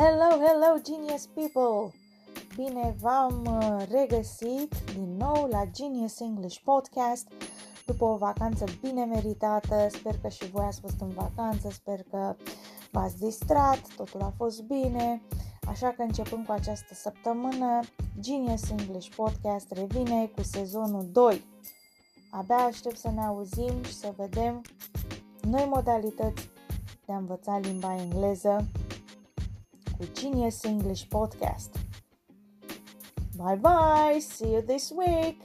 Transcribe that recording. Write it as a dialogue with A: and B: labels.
A: Hello, hello, genius people! Bine v-am uh, regăsit din nou la Genius English Podcast după o vacanță bine meritată. Sper că și voi ați fost în vacanță, sper că v-ați distrat, totul a fost bine. Așa că începând cu această săptămână, Genius English Podcast revine cu sezonul 2. Abia aștept să ne auzim și să vedem noi modalități de a învăța limba engleză cu Genius English Podcast. Bye bye, see you this week!